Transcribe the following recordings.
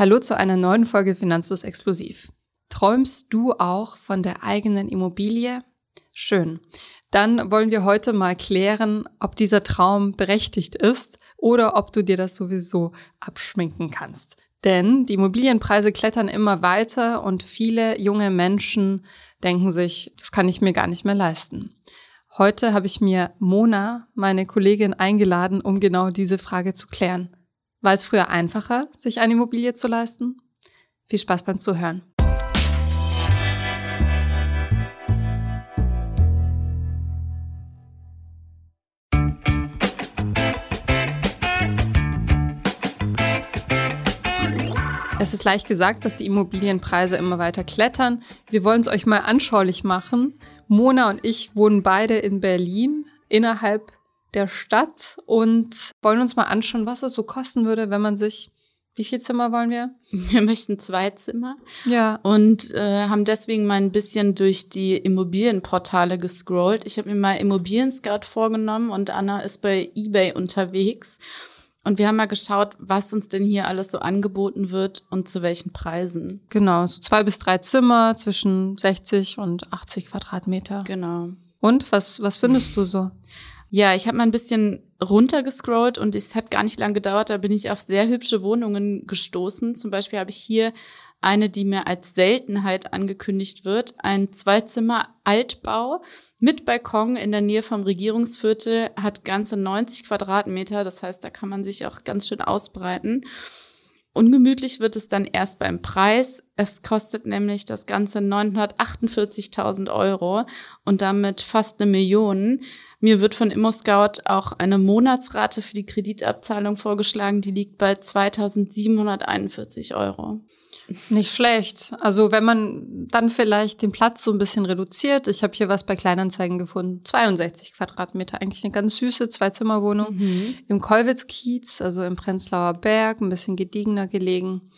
Hallo zu einer neuen Folge Finanzlos Explosiv. Träumst du auch von der eigenen Immobilie? Schön. Dann wollen wir heute mal klären, ob dieser Traum berechtigt ist oder ob du dir das sowieso abschminken kannst. Denn die Immobilienpreise klettern immer weiter und viele junge Menschen denken sich, das kann ich mir gar nicht mehr leisten. Heute habe ich mir Mona, meine Kollegin, eingeladen, um genau diese Frage zu klären. War es früher einfacher, sich eine Immobilie zu leisten? Viel Spaß beim Zuhören. Es ist leicht gesagt, dass die Immobilienpreise immer weiter klettern. Wir wollen es euch mal anschaulich machen. Mona und ich wohnen beide in Berlin innerhalb der Stadt und wollen uns mal anschauen, was es so kosten würde, wenn man sich wie viel Zimmer wollen wir? Wir möchten zwei Zimmer. Ja. Und äh, haben deswegen mal ein bisschen durch die Immobilienportale gescrollt. Ich habe mir mal Immobilien Scout vorgenommen und Anna ist bei eBay unterwegs. Und wir haben mal geschaut, was uns denn hier alles so angeboten wird und zu welchen Preisen. Genau, so zwei bis drei Zimmer zwischen 60 und 80 Quadratmeter. Genau. Und was, was findest du so? Ja, ich habe mal ein bisschen runtergescrollt und es hat gar nicht lange gedauert, da bin ich auf sehr hübsche Wohnungen gestoßen. Zum Beispiel habe ich hier eine, die mir als Seltenheit angekündigt wird. Ein Zweizimmer-Altbau mit Balkon in der Nähe vom Regierungsviertel, hat ganze 90 Quadratmeter. Das heißt, da kann man sich auch ganz schön ausbreiten. Ungemütlich wird es dann erst beim Preis. Es kostet nämlich das Ganze 948.000 Euro und damit fast eine Million. Mir wird von ImmoScout auch eine Monatsrate für die Kreditabzahlung vorgeschlagen, die liegt bei 2741 Euro. Nicht schlecht. Also wenn man dann vielleicht den Platz so ein bisschen reduziert. Ich habe hier was bei Kleinanzeigen gefunden. 62 Quadratmeter, eigentlich eine ganz süße Zwei-Zimmer-Wohnung mhm. im Kollwitz-Kiez, also im Prenzlauer Berg, ein bisschen gediegener gelegen.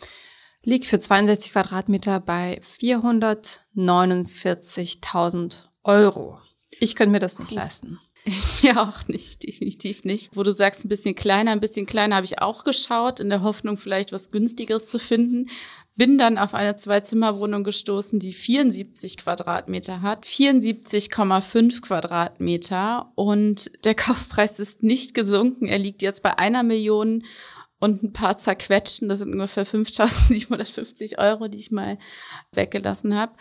Liegt für 62 Quadratmeter bei 449.000 Euro. Ich könnte mir das nicht leisten. Ich mir auch nicht, definitiv nicht. Wo du sagst, ein bisschen kleiner, ein bisschen kleiner habe ich auch geschaut, in der Hoffnung, vielleicht was günstigeres zu finden. Bin dann auf eine Zwei-Zimmer-Wohnung gestoßen, die 74 Quadratmeter hat. 74,5 Quadratmeter. Und der Kaufpreis ist nicht gesunken. Er liegt jetzt bei einer Million und ein paar zerquetschen. Das sind ungefähr 5.750 Euro, die ich mal weggelassen habe.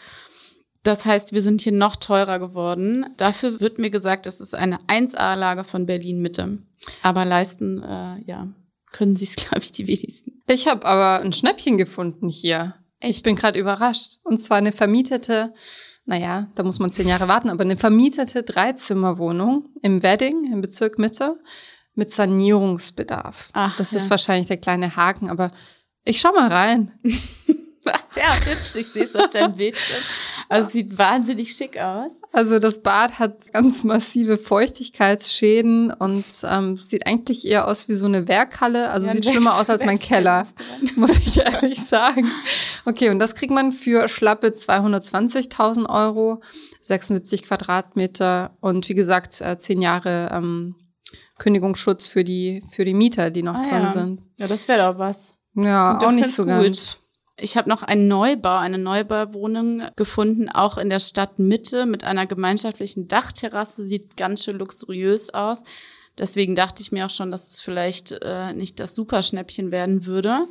Das heißt, wir sind hier noch teurer geworden. Dafür wird mir gesagt, es ist eine 1A-Lage von Berlin Mitte. Aber leisten, äh, ja, können sie es, glaube ich, die wenigsten. Ich habe aber ein Schnäppchen gefunden hier. Echt? Ich bin gerade überrascht. Und zwar eine vermietete, naja, da muss man zehn Jahre warten, aber eine vermietete Dreizimmerwohnung im Wedding, im Bezirk Mitte, mit Sanierungsbedarf. Ach, das ja. ist wahrscheinlich der kleine Haken, aber ich schau mal rein. ja, hübsch, ich sehe es auf deinem Bildschirm. Also sieht wahnsinnig schick aus. Also das Bad hat ganz massive Feuchtigkeitsschäden und ähm, sieht eigentlich eher aus wie so eine Werkhalle. Also ja, sieht schlimmer aus als mein Keller, muss ich ehrlich sagen. Okay, und das kriegt man für schlappe 220.000 Euro, 76 Quadratmeter und wie gesagt, äh, zehn Jahre ähm, Kündigungsschutz für die, für die Mieter, die noch ah, drin ja. sind. Ja, das wäre doch was. Ja, auch nicht so gut. ganz. Ich habe noch einen Neubau, eine Neubauwohnung gefunden, auch in der Stadtmitte mit einer gemeinschaftlichen Dachterrasse. Sieht ganz schön luxuriös aus. Deswegen dachte ich mir auch schon, dass es vielleicht äh, nicht das Superschnäppchen werden würde.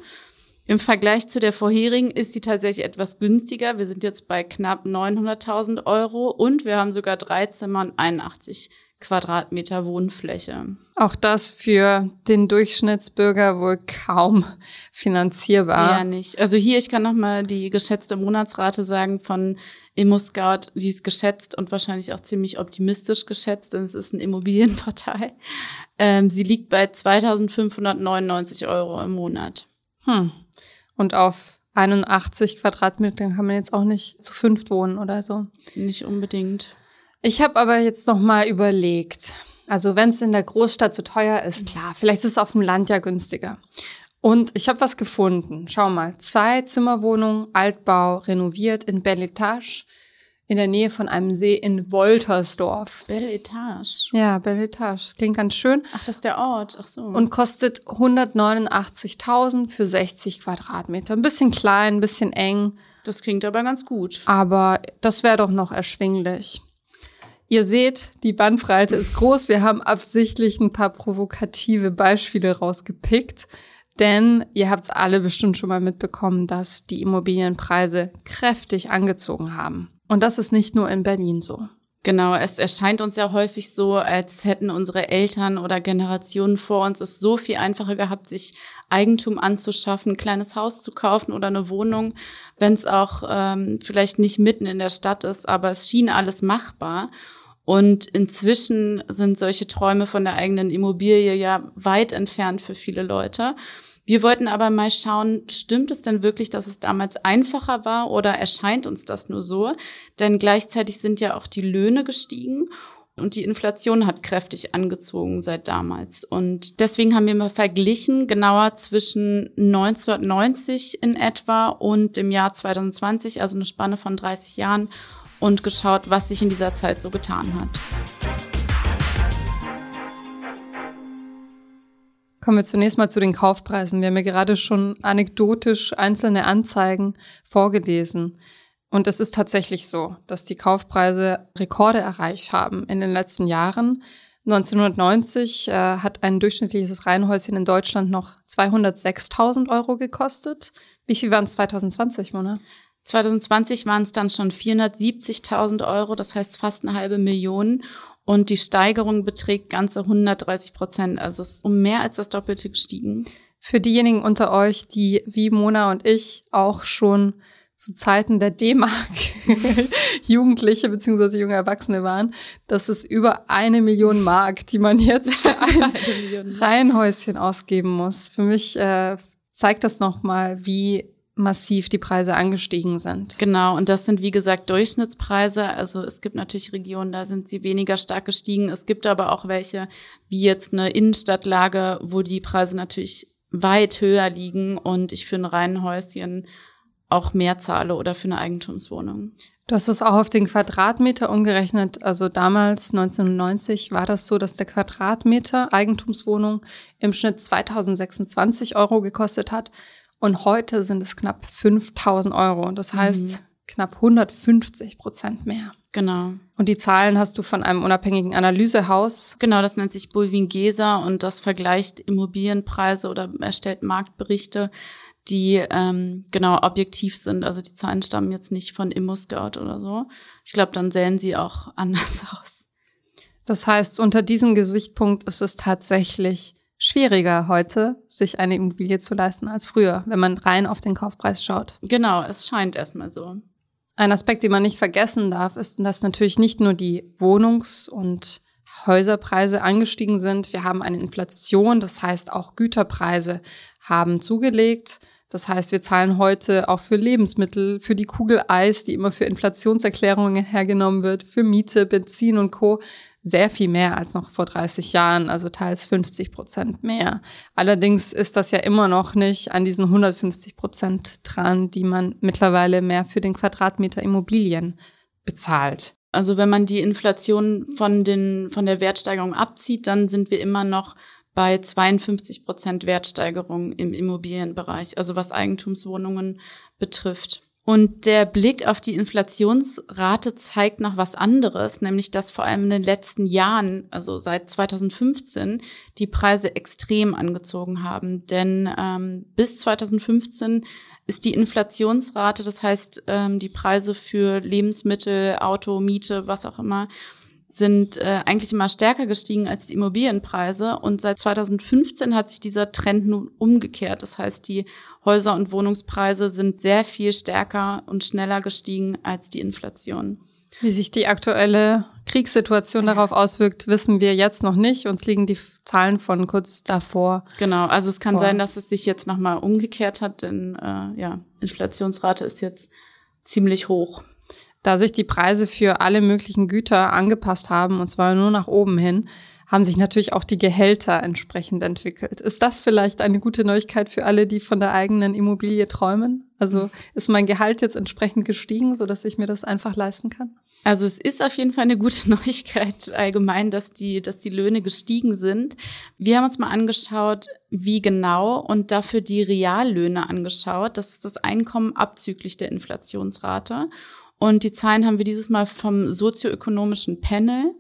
Im Vergleich zu der vorherigen ist sie tatsächlich etwas günstiger. Wir sind jetzt bei knapp 900.000 Euro und wir haben sogar drei Zimmer und 81 Quadratmeter Wohnfläche. Auch das für den Durchschnittsbürger wohl kaum finanzierbar. Ja, nicht. Also hier, ich kann noch mal die geschätzte Monatsrate sagen von ImmoScout. Die ist geschätzt und wahrscheinlich auch ziemlich optimistisch geschätzt, denn es ist ein Immobilienportal. Ähm, sie liegt bei 2.599 Euro im Monat. Hm. Und auf 81 Quadratmetern kann man jetzt auch nicht zu fünft wohnen oder so. Nicht unbedingt. Ich habe aber jetzt noch mal überlegt. Also wenn es in der Großstadt zu teuer ist, klar, vielleicht ist es auf dem Land ja günstiger. Und ich habe was gefunden. Schau mal, zwei Zimmerwohnung, Altbau, renoviert in Belletage in der Nähe von einem See in Woltersdorf. Belle Etage. Ja, Belle Etage. Klingt ganz schön. Ach, das ist der Ort. Ach so. Und kostet 189.000 für 60 Quadratmeter. Ein bisschen klein, ein bisschen eng. Das klingt aber ganz gut. Aber das wäre doch noch erschwinglich. Ihr seht, die Bandbreite ist groß. Wir haben absichtlich ein paar provokative Beispiele rausgepickt. Denn ihr habt es alle bestimmt schon mal mitbekommen, dass die Immobilienpreise kräftig angezogen haben. Und das ist nicht nur in Berlin so. Genau, es erscheint uns ja häufig so, als hätten unsere Eltern oder Generationen vor uns es so viel einfacher gehabt, sich Eigentum anzuschaffen, ein kleines Haus zu kaufen oder eine Wohnung, wenn es auch ähm, vielleicht nicht mitten in der Stadt ist, aber es schien alles machbar. Und inzwischen sind solche Träume von der eigenen Immobilie ja weit entfernt für viele Leute. Wir wollten aber mal schauen, stimmt es denn wirklich, dass es damals einfacher war oder erscheint uns das nur so? Denn gleichzeitig sind ja auch die Löhne gestiegen und die Inflation hat kräftig angezogen seit damals. Und deswegen haben wir mal verglichen, genauer zwischen 1990 in etwa und dem Jahr 2020, also eine Spanne von 30 Jahren, und geschaut, was sich in dieser Zeit so getan hat. Kommen wir zunächst mal zu den Kaufpreisen. Wir haben ja gerade schon anekdotisch einzelne Anzeigen vorgelesen. Und es ist tatsächlich so, dass die Kaufpreise Rekorde erreicht haben in den letzten Jahren. 1990 äh, hat ein durchschnittliches Reihenhäuschen in Deutschland noch 206.000 Euro gekostet. Wie viel waren es 2020, Mona? 2020 waren es dann schon 470.000 Euro, das heißt fast eine halbe Million. Und die Steigerung beträgt ganze 130 Prozent. Also es ist um mehr als das Doppelte gestiegen. Für diejenigen unter euch, die wie Mona und ich auch schon zu Zeiten der D-Mark Jugendliche bzw. junge Erwachsene waren, das ist über eine Million Mark, die man jetzt für ein Reihenhäuschen ausgeben muss. Für mich äh, zeigt das nochmal, wie massiv die Preise angestiegen sind. Genau, und das sind wie gesagt Durchschnittspreise. Also es gibt natürlich Regionen, da sind sie weniger stark gestiegen. Es gibt aber auch welche, wie jetzt eine Innenstadtlage, wo die Preise natürlich weit höher liegen und ich für ein Reihenhäuschen auch mehr zahle oder für eine Eigentumswohnung. Du hast es auch auf den Quadratmeter umgerechnet. Also damals, 1990, war das so, dass der Quadratmeter Eigentumswohnung im Schnitt 2026 Euro gekostet hat. Und heute sind es knapp 5000 Euro. Das heißt, mhm. knapp 150 Prozent mehr. Genau. Und die Zahlen hast du von einem unabhängigen Analysehaus. Genau, das nennt sich Bulwin Gesa und das vergleicht Immobilienpreise oder erstellt Marktberichte, die ähm, genau objektiv sind. Also die Zahlen stammen jetzt nicht von ImmoScout oder so. Ich glaube, dann sehen sie auch anders aus. Das heißt, unter diesem Gesichtspunkt ist es tatsächlich schwieriger heute, sich eine Immobilie zu leisten als früher, wenn man rein auf den Kaufpreis schaut. Genau, es scheint erstmal so. Ein Aspekt, den man nicht vergessen darf, ist, dass natürlich nicht nur die Wohnungs- und Häuserpreise angestiegen sind. Wir haben eine Inflation, das heißt auch Güterpreise haben zugelegt. Das heißt, wir zahlen heute auch für Lebensmittel, für die Kugel Eis, die immer für Inflationserklärungen hergenommen wird, für Miete, Benzin und Co sehr viel mehr als noch vor 30 Jahren, also teils 50 Prozent mehr. Allerdings ist das ja immer noch nicht an diesen 150 Prozent dran, die man mittlerweile mehr für den Quadratmeter Immobilien bezahlt. Also wenn man die Inflation von den, von der Wertsteigerung abzieht, dann sind wir immer noch bei 52 Prozent Wertsteigerung im Immobilienbereich, also was Eigentumswohnungen betrifft. Und der Blick auf die Inflationsrate zeigt noch was anderes, nämlich dass vor allem in den letzten Jahren, also seit 2015, die Preise extrem angezogen haben. Denn ähm, bis 2015 ist die Inflationsrate, das heißt ähm, die Preise für Lebensmittel, Auto, Miete, was auch immer, sind äh, eigentlich immer stärker gestiegen als die Immobilienpreise. Und seit 2015 hat sich dieser Trend nun umgekehrt. Das heißt, die Häuser- und Wohnungspreise sind sehr viel stärker und schneller gestiegen als die Inflation. Wie sich die aktuelle Kriegssituation darauf auswirkt, wissen wir jetzt noch nicht. Uns liegen die Zahlen von kurz davor. Genau, also es kann vor. sein, dass es sich jetzt nochmal umgekehrt hat, denn äh, ja, Inflationsrate ist jetzt ziemlich hoch. Da sich die Preise für alle möglichen Güter angepasst haben, und zwar nur nach oben hin, haben sich natürlich auch die Gehälter entsprechend entwickelt. Ist das vielleicht eine gute Neuigkeit für alle, die von der eigenen Immobilie träumen? Also ist mein Gehalt jetzt entsprechend gestiegen, so dass ich mir das einfach leisten kann? Also es ist auf jeden Fall eine gute Neuigkeit allgemein, dass die, dass die Löhne gestiegen sind. Wir haben uns mal angeschaut, wie genau und dafür die Reallöhne angeschaut. Das ist das Einkommen abzüglich der Inflationsrate. Und die Zahlen haben wir dieses Mal vom sozioökonomischen Panel.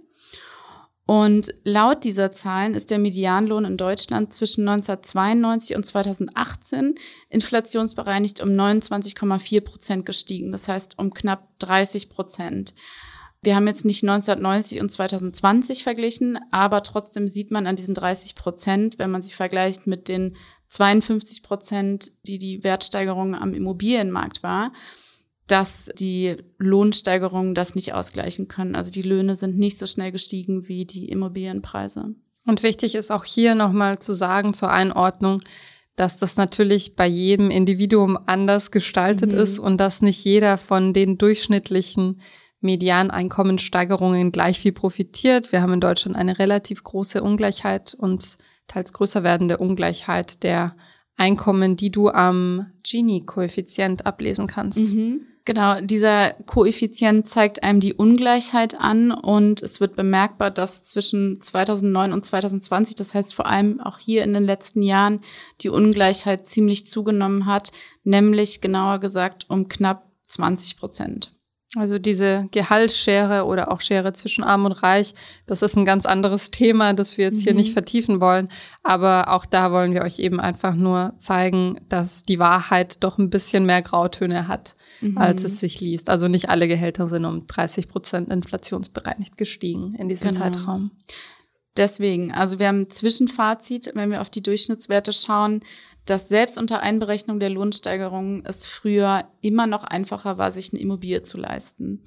Und laut dieser Zahlen ist der Medianlohn in Deutschland zwischen 1992 und 2018 inflationsbereinigt um 29,4 Prozent gestiegen. Das heißt um knapp 30 Prozent. Wir haben jetzt nicht 1990 und 2020 verglichen, aber trotzdem sieht man an diesen 30 Prozent, wenn man sie vergleicht mit den 52 Prozent, die die Wertsteigerung am Immobilienmarkt war, dass die Lohnsteigerungen das nicht ausgleichen können. Also die Löhne sind nicht so schnell gestiegen wie die Immobilienpreise. Und wichtig ist auch hier nochmal zu sagen zur Einordnung, dass das natürlich bei jedem Individuum anders gestaltet mhm. ist und dass nicht jeder von den durchschnittlichen Medianeinkommenssteigerungen gleich viel profitiert. Wir haben in Deutschland eine relativ große Ungleichheit und teils größer werdende Ungleichheit der Einkommen, die du am Gini-Koeffizient ablesen kannst. Mhm. Genau, dieser Koeffizient zeigt einem die Ungleichheit an und es wird bemerkbar, dass zwischen 2009 und 2020, das heißt vor allem auch hier in den letzten Jahren, die Ungleichheit ziemlich zugenommen hat, nämlich genauer gesagt um knapp 20 Prozent. Also diese Gehaltsschere oder auch Schere zwischen Arm und Reich, das ist ein ganz anderes Thema, das wir jetzt mhm. hier nicht vertiefen wollen. Aber auch da wollen wir euch eben einfach nur zeigen, dass die Wahrheit doch ein bisschen mehr Grautöne hat, mhm. als es sich liest. Also nicht alle Gehälter sind um 30 Prozent inflationsbereinigt gestiegen in diesem genau. Zeitraum. Deswegen, also wir haben ein Zwischenfazit, wenn wir auf die Durchschnittswerte schauen dass selbst unter Einberechnung der Lohnsteigerungen es früher immer noch einfacher war, sich eine Immobilie zu leisten.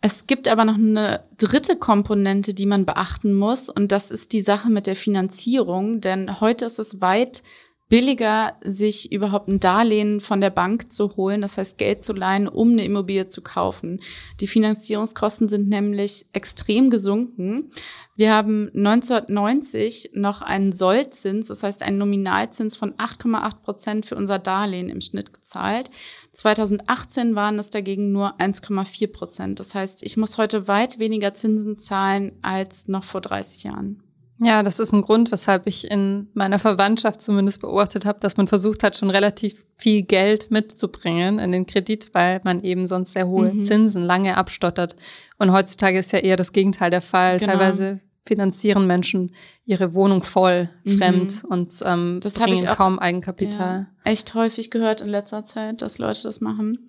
Es gibt aber noch eine dritte Komponente, die man beachten muss, und das ist die Sache mit der Finanzierung, denn heute ist es weit billiger, sich überhaupt ein Darlehen von der Bank zu holen, das heißt Geld zu leihen, um eine Immobilie zu kaufen. Die Finanzierungskosten sind nämlich extrem gesunken. Wir haben 1990 noch einen Sollzins, das heißt einen Nominalzins von 8,8 Prozent für unser Darlehen im Schnitt gezahlt. 2018 waren es dagegen nur 1,4 Prozent. Das heißt, ich muss heute weit weniger Zinsen zahlen als noch vor 30 Jahren. Ja, das ist ein Grund, weshalb ich in meiner Verwandtschaft zumindest beobachtet habe, dass man versucht hat, schon relativ viel Geld mitzubringen in den Kredit, weil man eben sonst sehr hohe mhm. Zinsen lange abstottert. Und heutzutage ist ja eher das Gegenteil der Fall. Genau. Teilweise finanzieren Menschen ihre Wohnung voll mhm. fremd und ähm, das bringen ich auch, kaum Eigenkapital. Ja, echt häufig gehört in letzter Zeit, dass Leute das machen.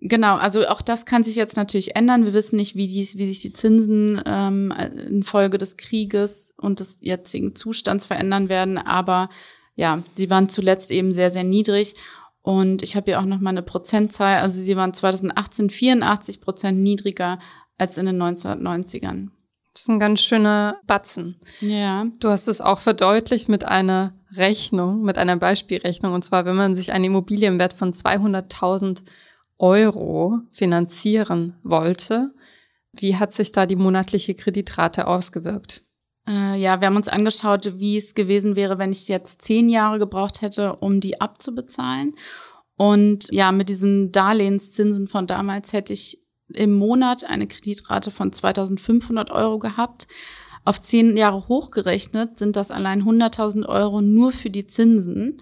Genau, also auch das kann sich jetzt natürlich ändern. Wir wissen nicht, wie, dies, wie sich die Zinsen ähm, infolge des Krieges und des jetzigen Zustands verändern werden, aber ja, sie waren zuletzt eben sehr, sehr niedrig. Und ich habe hier auch noch mal eine Prozentzahl. Also sie waren 2018 84 Prozent niedriger als in den 1990ern. Das ist ein ganz schöner Batzen. Ja. Du hast es auch verdeutlicht mit einer Rechnung, mit einer Beispielrechnung. Und zwar, wenn man sich einen Immobilienwert von 200.000 Euro finanzieren wollte, wie hat sich da die monatliche Kreditrate ausgewirkt? Äh, ja, wir haben uns angeschaut, wie es gewesen wäre, wenn ich jetzt zehn Jahre gebraucht hätte, um die abzubezahlen. Und ja, mit diesen Darlehenszinsen von damals hätte ich im Monat eine Kreditrate von 2500 Euro gehabt. Auf zehn Jahre hochgerechnet sind das allein 100.000 Euro nur für die Zinsen.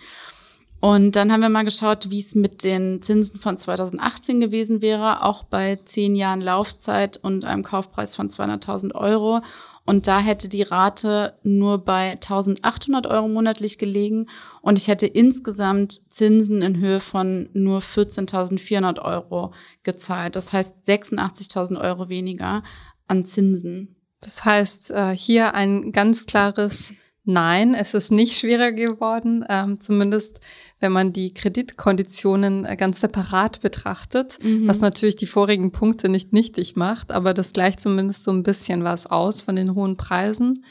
Und dann haben wir mal geschaut, wie es mit den Zinsen von 2018 gewesen wäre, auch bei zehn Jahren Laufzeit und einem Kaufpreis von 200.000 Euro. Und da hätte die Rate nur bei 1800 Euro monatlich gelegen und ich hätte insgesamt Zinsen in Höhe von nur 14.400 Euro gezahlt. Das heißt 86.000 Euro weniger an Zinsen. Das heißt, äh, hier ein ganz klares Nein, es ist nicht schwerer geworden, ähm, zumindest wenn man die Kreditkonditionen äh, ganz separat betrachtet, mhm. was natürlich die vorigen Punkte nicht nichtig macht, aber das gleicht zumindest so ein bisschen was aus von den hohen Preisen.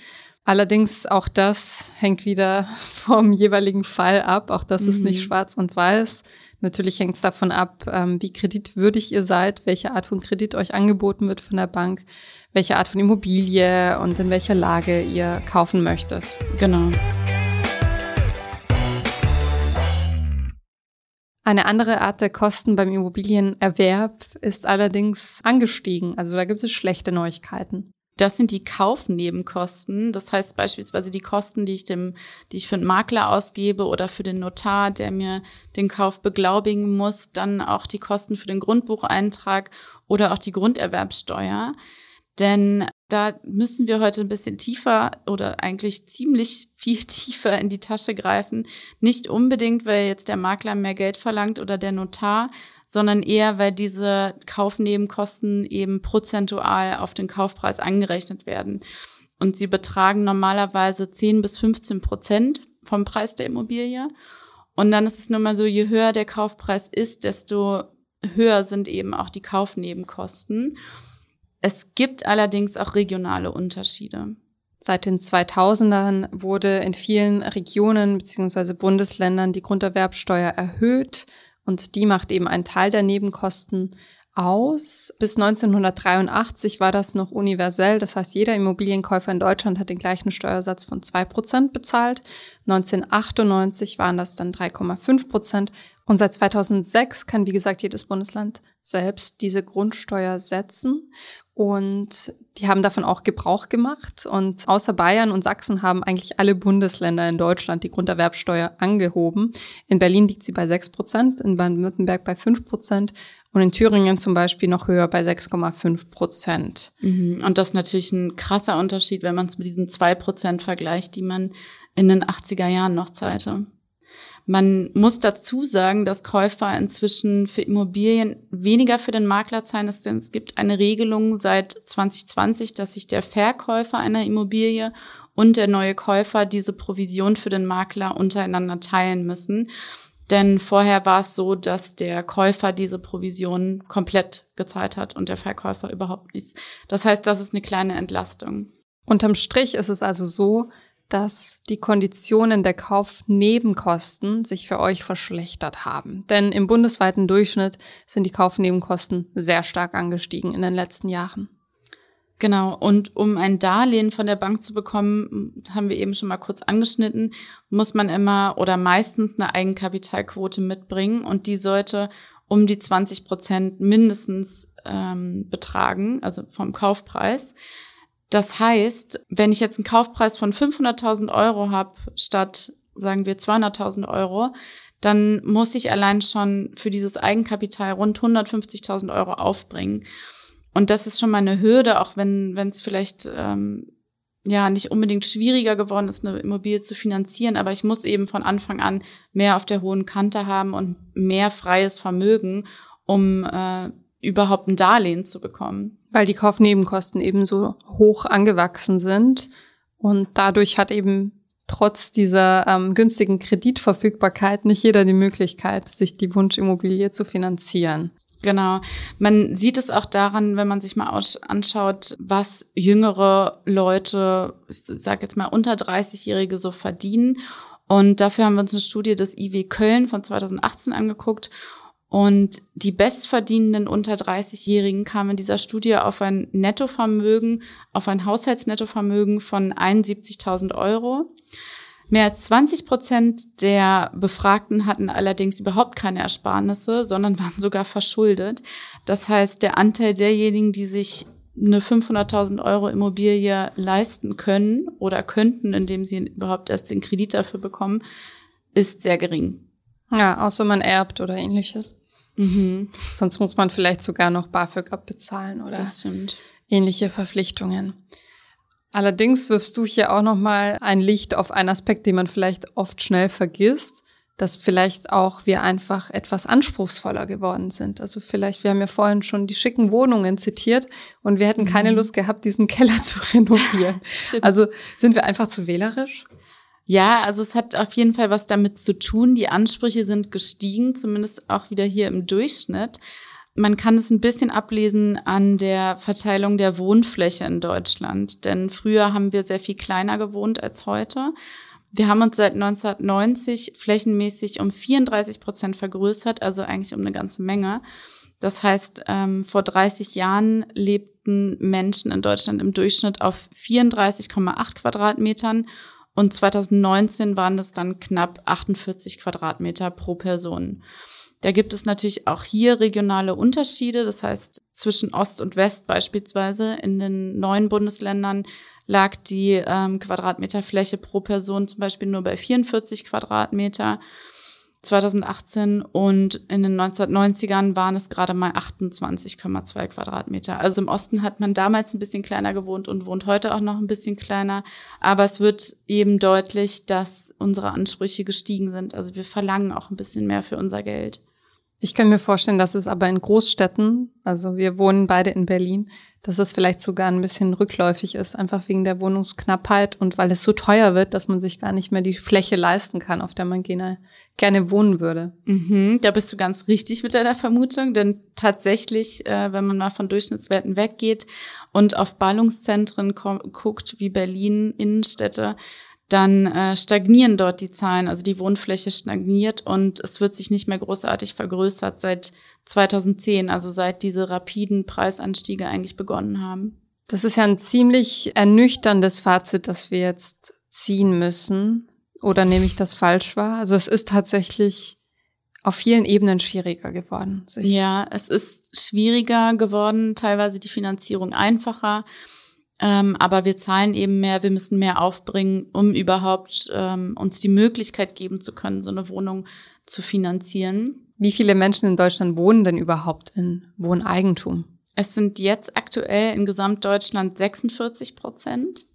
Allerdings auch das hängt wieder vom jeweiligen Fall ab. Auch das mhm. ist nicht mhm. schwarz und weiß. Natürlich hängt es davon ab, ähm, wie kreditwürdig ihr seid, welche Art von Kredit euch angeboten wird von der Bank welche Art von Immobilie und in welcher Lage ihr kaufen möchtet. Genau. Eine andere Art der Kosten beim Immobilienerwerb ist allerdings angestiegen. Also da gibt es schlechte Neuigkeiten. Das sind die Kaufnebenkosten. Das heißt beispielsweise die Kosten, die ich dem, die ich für den Makler ausgebe oder für den Notar, der mir den Kauf beglaubigen muss, dann auch die Kosten für den Grundbucheintrag oder auch die Grunderwerbsteuer. Denn da müssen wir heute ein bisschen tiefer oder eigentlich ziemlich viel tiefer in die Tasche greifen. Nicht unbedingt, weil jetzt der Makler mehr Geld verlangt oder der Notar, sondern eher, weil diese Kaufnebenkosten eben prozentual auf den Kaufpreis angerechnet werden. Und sie betragen normalerweise 10 bis 15 Prozent vom Preis der Immobilie. Und dann ist es nun mal so, je höher der Kaufpreis ist, desto höher sind eben auch die Kaufnebenkosten. Es gibt allerdings auch regionale Unterschiede. Seit den 2000ern wurde in vielen Regionen bzw. Bundesländern die Grunderwerbsteuer erhöht und die macht eben einen Teil der Nebenkosten aus. Bis 1983 war das noch universell. Das heißt, jeder Immobilienkäufer in Deutschland hat den gleichen Steuersatz von zwei Prozent bezahlt. 1998 waren das dann 3,5 Prozent. Und seit 2006 kann, wie gesagt, jedes Bundesland selbst diese Grundsteuer setzen. Und die haben davon auch Gebrauch gemacht. Und außer Bayern und Sachsen haben eigentlich alle Bundesländer in Deutschland die Grunderwerbsteuer angehoben. In Berlin liegt sie bei 6 Prozent, in Baden-Württemberg bei 5 Prozent und in Thüringen zum Beispiel noch höher bei 6,5 Prozent. Mhm. Und das ist natürlich ein krasser Unterschied, wenn man es mit diesen 2 Prozent vergleicht, die man in den 80er Jahren noch zahlte. Man muss dazu sagen, dass Käufer inzwischen für Immobilien weniger für den Makler zahlen. Es gibt eine Regelung seit 2020, dass sich der Verkäufer einer Immobilie und der neue Käufer diese Provision für den Makler untereinander teilen müssen. Denn vorher war es so, dass der Käufer diese Provision komplett gezahlt hat und der Verkäufer überhaupt nichts. Das heißt, das ist eine kleine Entlastung. Unterm Strich ist es also so, dass die Konditionen der Kaufnebenkosten sich für euch verschlechtert haben. Denn im bundesweiten Durchschnitt sind die Kaufnebenkosten sehr stark angestiegen in den letzten Jahren. Genau, und um ein Darlehen von der Bank zu bekommen, haben wir eben schon mal kurz angeschnitten, muss man immer oder meistens eine Eigenkapitalquote mitbringen und die sollte um die 20 Prozent mindestens ähm, betragen, also vom Kaufpreis. Das heißt, wenn ich jetzt einen Kaufpreis von 500.000 Euro habe, statt, sagen wir, 200.000 Euro, dann muss ich allein schon für dieses Eigenkapital rund 150.000 Euro aufbringen. Und das ist schon mal eine Hürde, auch wenn es vielleicht ähm, ja nicht unbedingt schwieriger geworden ist, eine Immobilie zu finanzieren, aber ich muss eben von Anfang an mehr auf der hohen Kante haben und mehr freies Vermögen, um äh, überhaupt ein Darlehen zu bekommen. Weil die Kaufnebenkosten eben so hoch angewachsen sind. Und dadurch hat eben trotz dieser ähm, günstigen Kreditverfügbarkeit nicht jeder die Möglichkeit, sich die Wunschimmobilie zu finanzieren. Genau. Man sieht es auch daran, wenn man sich mal anschaut, was jüngere Leute, ich sage jetzt mal unter 30-Jährige so verdienen. Und dafür haben wir uns eine Studie des IW Köln von 2018 angeguckt. Und die bestverdienenden unter 30-Jährigen kamen in dieser Studie auf ein Nettovermögen, auf ein Haushaltsnettovermögen von 71.000 Euro. Mehr als 20 Prozent der Befragten hatten allerdings überhaupt keine Ersparnisse, sondern waren sogar verschuldet. Das heißt, der Anteil derjenigen, die sich eine 500.000 Euro Immobilie leisten können oder könnten, indem sie überhaupt erst den Kredit dafür bekommen, ist sehr gering. Ja, außer man erbt oder ähnliches. Mhm. Sonst muss man vielleicht sogar noch BAföG abbezahlen oder ähnliche Verpflichtungen. Allerdings wirfst du hier auch noch mal ein Licht auf einen Aspekt, den man vielleicht oft schnell vergisst, dass vielleicht auch wir einfach etwas anspruchsvoller geworden sind. Also vielleicht, wir haben ja vorhin schon die schicken Wohnungen zitiert und wir hätten keine mhm. Lust gehabt, diesen Keller zu renovieren. also sind wir einfach zu wählerisch? Ja, also es hat auf jeden Fall was damit zu tun. Die Ansprüche sind gestiegen, zumindest auch wieder hier im Durchschnitt. Man kann es ein bisschen ablesen an der Verteilung der Wohnfläche in Deutschland. Denn früher haben wir sehr viel kleiner gewohnt als heute. Wir haben uns seit 1990 flächenmäßig um 34 Prozent vergrößert, also eigentlich um eine ganze Menge. Das heißt, ähm, vor 30 Jahren lebten Menschen in Deutschland im Durchschnitt auf 34,8 Quadratmetern und 2019 waren es dann knapp 48 Quadratmeter pro Person. Da gibt es natürlich auch hier regionale Unterschiede. Das heißt, zwischen Ost und West beispielsweise in den neuen Bundesländern lag die ähm, Quadratmeterfläche pro Person zum Beispiel nur bei 44 Quadratmeter 2018 und in den 1990ern waren es gerade mal 28,2 Quadratmeter. Also im Osten hat man damals ein bisschen kleiner gewohnt und wohnt heute auch noch ein bisschen kleiner. Aber es wird eben deutlich, dass unsere Ansprüche gestiegen sind. Also wir verlangen auch ein bisschen mehr für unser Geld. Ich kann mir vorstellen, dass es aber in Großstädten, also wir wohnen beide in Berlin, dass es vielleicht sogar ein bisschen rückläufig ist, einfach wegen der Wohnungsknappheit und weil es so teuer wird, dass man sich gar nicht mehr die Fläche leisten kann, auf der man gerne, gerne wohnen würde. Mhm, da bist du ganz richtig mit deiner Vermutung, denn tatsächlich, äh, wenn man mal von Durchschnittswerten weggeht und auf Ballungszentren guckt, wie Berlin, Innenstädte, dann äh, stagnieren dort die Zahlen, also die Wohnfläche stagniert und es wird sich nicht mehr großartig vergrößert seit 2010, also seit diese rapiden Preisanstiege eigentlich begonnen haben. Das ist ja ein ziemlich ernüchterndes Fazit, das wir jetzt ziehen müssen. Oder nehme ich das falsch wahr? Also es ist tatsächlich auf vielen Ebenen schwieriger geworden. ja, es ist schwieriger geworden, teilweise die Finanzierung einfacher. Ähm, aber wir zahlen eben mehr, wir müssen mehr aufbringen, um überhaupt ähm, uns die Möglichkeit geben zu können, so eine Wohnung zu finanzieren. Wie viele Menschen in Deutschland wohnen denn überhaupt in Wohneigentum? Es sind jetzt aktuell in Gesamtdeutschland 46 Prozent.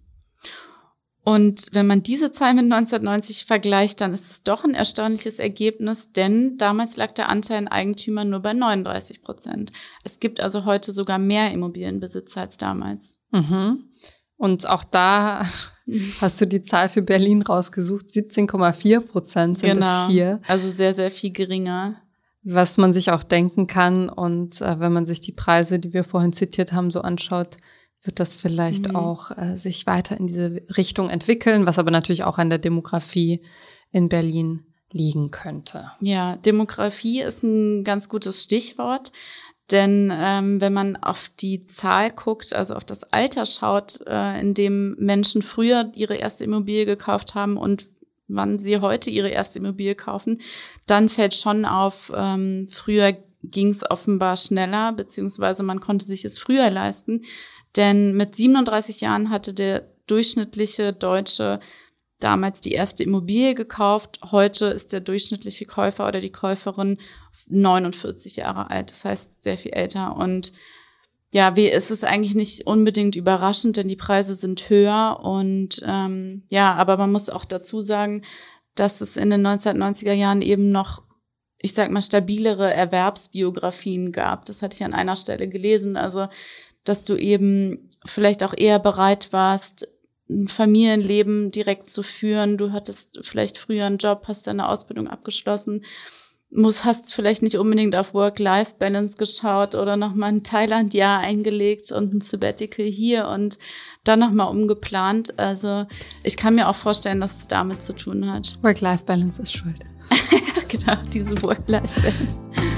Und wenn man diese Zahl mit 1990 vergleicht, dann ist es doch ein erstaunliches Ergebnis, denn damals lag der Anteil an Eigentümern nur bei 39 Prozent. Es gibt also heute sogar mehr Immobilienbesitzer als damals. Mhm. Und auch da hast du die Zahl für Berlin rausgesucht. 17,4 Prozent sind genau. es hier. Also sehr, sehr viel geringer. Was man sich auch denken kann. Und äh, wenn man sich die Preise, die wir vorhin zitiert haben, so anschaut, wird das vielleicht mhm. auch äh, sich weiter in diese Richtung entwickeln, was aber natürlich auch an der Demografie in Berlin liegen könnte. Ja, Demografie ist ein ganz gutes Stichwort. Denn ähm, wenn man auf die Zahl guckt, also auf das Alter schaut, äh, in dem Menschen früher ihre erste Immobilie gekauft haben und wann sie heute ihre erste Immobilie kaufen, dann fällt schon auf, ähm, früher ging es offenbar schneller, beziehungsweise man konnte sich es früher leisten. Denn mit 37 Jahren hatte der durchschnittliche Deutsche damals die erste Immobilie gekauft. Heute ist der durchschnittliche Käufer oder die Käuferin 49 Jahre alt. Das heißt sehr viel älter. Und ja, wie ist es eigentlich nicht unbedingt überraschend, denn die Preise sind höher. Und ähm, ja, aber man muss auch dazu sagen, dass es in den 1990er Jahren eben noch ich sag mal, stabilere Erwerbsbiografien gab. Das hatte ich an einer Stelle gelesen. Also dass du eben vielleicht auch eher bereit warst, ein Familienleben direkt zu führen. Du hattest vielleicht früher einen Job, hast deine Ausbildung abgeschlossen, muss, hast vielleicht nicht unbedingt auf Work-Life-Balance geschaut oder nochmal ein Thailand-Jahr eingelegt und ein Sabbatical hier und dann nochmal umgeplant. Also ich kann mir auch vorstellen, dass es damit zu tun hat. Work-Life-Balance ist schuld. genau, diese Work-Life-Balance.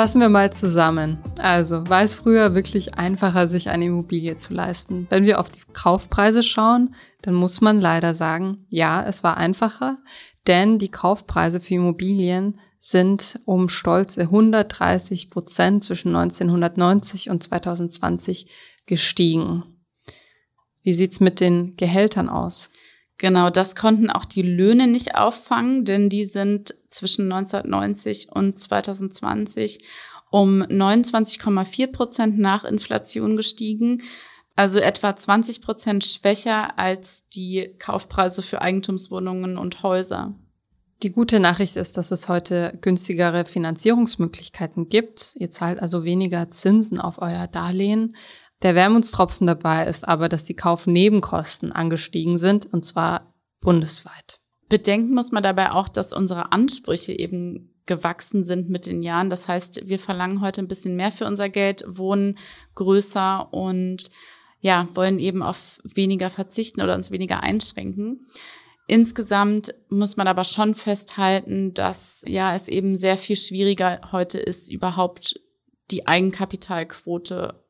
Fassen wir mal zusammen. Also, war es früher wirklich einfacher, sich eine Immobilie zu leisten? Wenn wir auf die Kaufpreise schauen, dann muss man leider sagen, ja, es war einfacher, denn die Kaufpreise für Immobilien sind um stolze 130 Prozent zwischen 1990 und 2020 gestiegen. Wie sieht's mit den Gehältern aus? Genau, das konnten auch die Löhne nicht auffangen, denn die sind zwischen 1990 und 2020 um 29,4 Prozent nach Inflation gestiegen. Also etwa 20 Prozent schwächer als die Kaufpreise für Eigentumswohnungen und Häuser. Die gute Nachricht ist, dass es heute günstigere Finanzierungsmöglichkeiten gibt. Ihr zahlt also weniger Zinsen auf euer Darlehen. Der Wermutstropfen dabei ist aber, dass die Kaufnebenkosten angestiegen sind, und zwar bundesweit. Bedenken muss man dabei auch, dass unsere Ansprüche eben gewachsen sind mit den Jahren. Das heißt, wir verlangen heute ein bisschen mehr für unser Geld, wohnen größer und ja, wollen eben auf weniger verzichten oder uns weniger einschränken. Insgesamt muss man aber schon festhalten, dass ja es eben sehr viel schwieriger heute ist, überhaupt die Eigenkapitalquote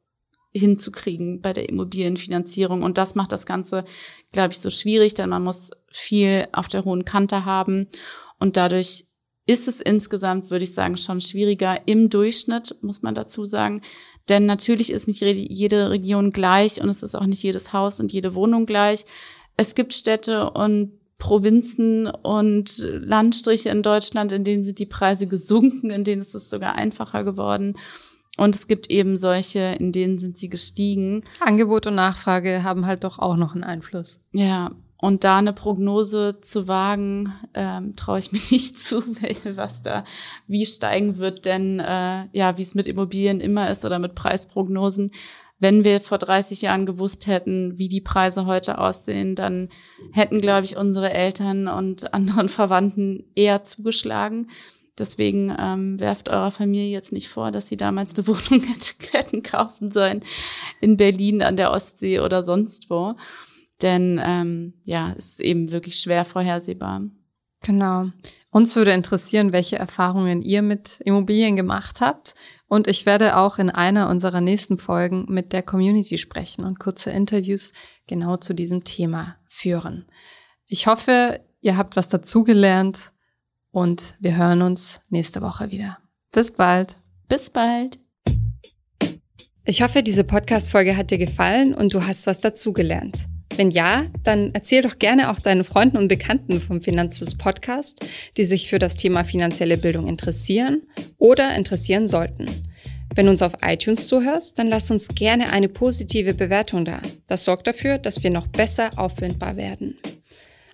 hinzukriegen bei der Immobilienfinanzierung. Und das macht das Ganze, glaube ich, so schwierig, denn man muss viel auf der hohen Kante haben. Und dadurch ist es insgesamt, würde ich sagen, schon schwieriger im Durchschnitt, muss man dazu sagen. Denn natürlich ist nicht jede Region gleich und es ist auch nicht jedes Haus und jede Wohnung gleich. Es gibt Städte und Provinzen und Landstriche in Deutschland, in denen sind die Preise gesunken, in denen ist es sogar einfacher geworden. Und es gibt eben solche, in denen sind sie gestiegen. Angebot und Nachfrage haben halt doch auch noch einen Einfluss. Ja, und da eine Prognose zu wagen, ähm, traue ich mir nicht zu, was da wie steigen wird. Denn äh, ja, wie es mit Immobilien immer ist oder mit Preisprognosen, wenn wir vor 30 Jahren gewusst hätten, wie die Preise heute aussehen, dann hätten, glaube ich, unsere Eltern und anderen Verwandten eher zugeschlagen. Deswegen ähm, werft eurer Familie jetzt nicht vor, dass sie damals eine Wohnung hätten kaufen sollen in Berlin an der Ostsee oder sonst wo. Denn ähm, ja, es ist eben wirklich schwer vorhersehbar. Genau. Uns würde interessieren, welche Erfahrungen ihr mit Immobilien gemacht habt. Und ich werde auch in einer unserer nächsten Folgen mit der Community sprechen und kurze Interviews genau zu diesem Thema führen. Ich hoffe, ihr habt was dazugelernt und wir hören uns nächste Woche wieder. Bis bald. Bis bald. Ich hoffe, diese Podcast-Folge hat dir gefallen und du hast was dazugelernt. Wenn ja, dann erzähl doch gerne auch deinen Freunden und Bekannten vom Finanzfluss Podcast, die sich für das Thema finanzielle Bildung interessieren oder interessieren sollten. Wenn du uns auf iTunes zuhörst, dann lass uns gerne eine positive Bewertung da. Das sorgt dafür, dass wir noch besser auffindbar werden.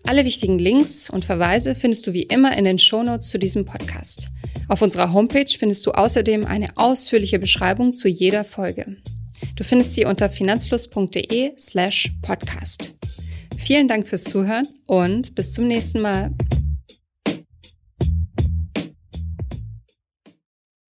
Alle wichtigen Links und Verweise findest du wie immer in den Shownotes zu diesem Podcast. Auf unserer Homepage findest du außerdem eine ausführliche Beschreibung zu jeder Folge. Du findest sie unter finanzfluss.de slash podcast. Vielen Dank fürs Zuhören und bis zum nächsten Mal.